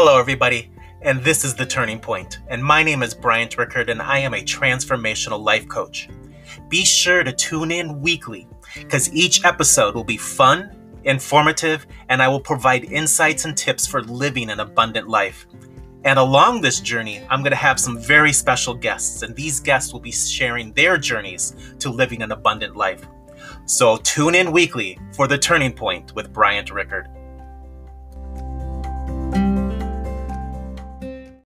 Hello, everybody, and this is The Turning Point. And my name is Bryant Rickard, and I am a transformational life coach. Be sure to tune in weekly because each episode will be fun, informative, and I will provide insights and tips for living an abundant life. And along this journey, I'm going to have some very special guests, and these guests will be sharing their journeys to living an abundant life. So tune in weekly for The Turning Point with Bryant Rickard.